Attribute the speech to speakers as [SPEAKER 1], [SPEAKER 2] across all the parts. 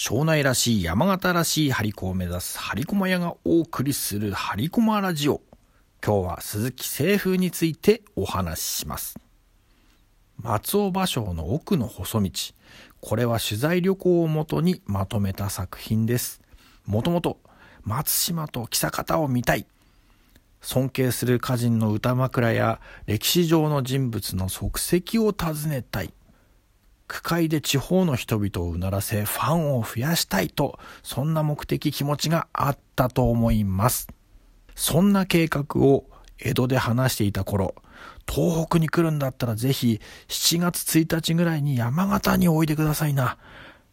[SPEAKER 1] 庄内らしい山形らしい張り子を目指す張り駒屋がお送りする張り駒ラジオ。今日は鈴木清風についてお話しします。松尾芭蕉の奥の細道。これは取材旅行をもとにまとめた作品です。もともと松島と久方を見たい。尊敬する歌人の歌枕や歴史上の人物の足跡を訪ねたい。区会で地方の人々をうならせファンを増やしたいと、そんな目的気持ちがあったと思います。そんな計画を江戸で話していた頃、東北に来るんだったらぜひ7月1日ぐらいに山形においでくださいな。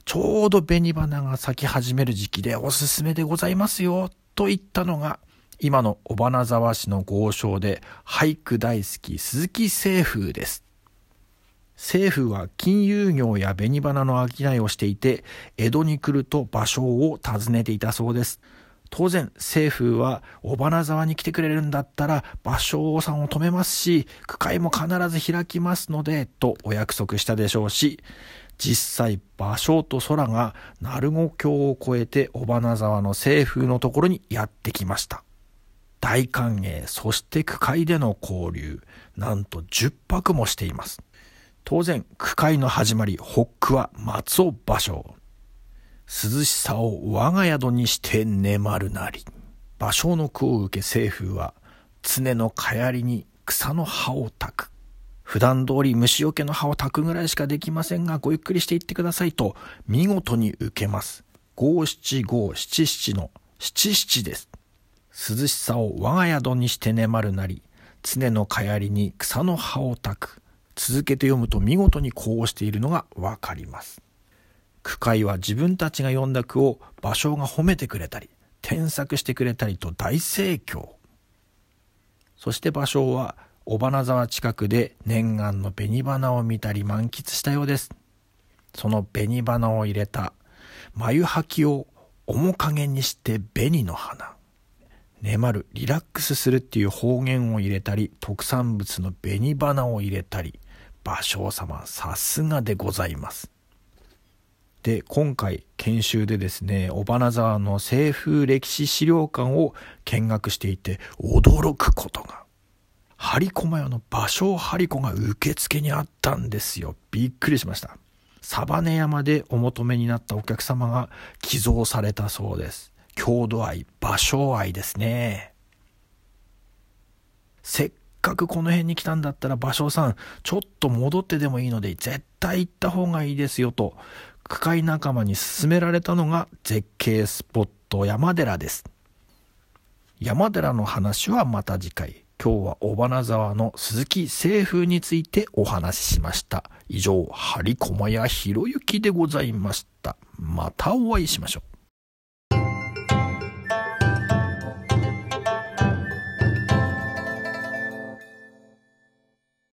[SPEAKER 1] ちょうど紅花が咲き始める時期でおすすめでございますよ。と言ったのが、今の尾花沢市の豪商で俳句大好き鈴木清風です。政府は金融業や紅花の商いをしていて、江戸に来ると場所を訪ねていたそうです。当然、政府は尾花沢に来てくれるんだったら、芭蕉さんを止めますし、区会も必ず開きますので、とお約束したでしょうし、実際、芭蕉と空が鳴子峡を越えて尾花沢の政府のところにやってきました。大歓迎、そして区会での交流、なんと10泊もしています。当然、区会の始まり、ホックは松尾芭蕉。涼しさを我が宿にして眠るなり。芭蕉の句を受け政府は、常の蚊槍に草の葉を焚く。普段通り虫除けの葉を焚くぐらいしかできませんが、ごゆっくりしていってくださいと、見事に受けます。五七五七七の七七です。涼しさを我が宿にして眠るなり、常の蚊槍に草の葉を焚く。続けて読むと見事にこうしているのがわかります。句会は自分たちが読んだ句を芭蕉が褒めてくれたり、添削してくれたりと大盛況。そして芭蕉は尾花沢近くで念願の紅花を見たり満喫したようです。その紅花を入れた眉吐きを面影にして紅の花。眠る、リラックスするっていう方言を入れたり、特産物の紅花を入れたり、芭蕉様さすがでございます。で、今回研修でですね、尾花沢の西風歴史資料館を見学していて驚くことが。張駒屋の芭蕉張子が受付にあったんですよ。びっくりしました。サバネ山でお求めになったお客様が寄贈されたそうです。郷土愛、芭蕉愛ですね。かくこの辺に来たんだったら芭蕉さん、ちょっと戻ってでもいいので絶対行った方がいいですよと、区会仲間に勧められたのが絶景スポット山寺です。山寺の話はまた次回。今日は尾花沢の鈴木清風についてお話ししました。以上、張駒屋博之でございました。またお会いしましょう。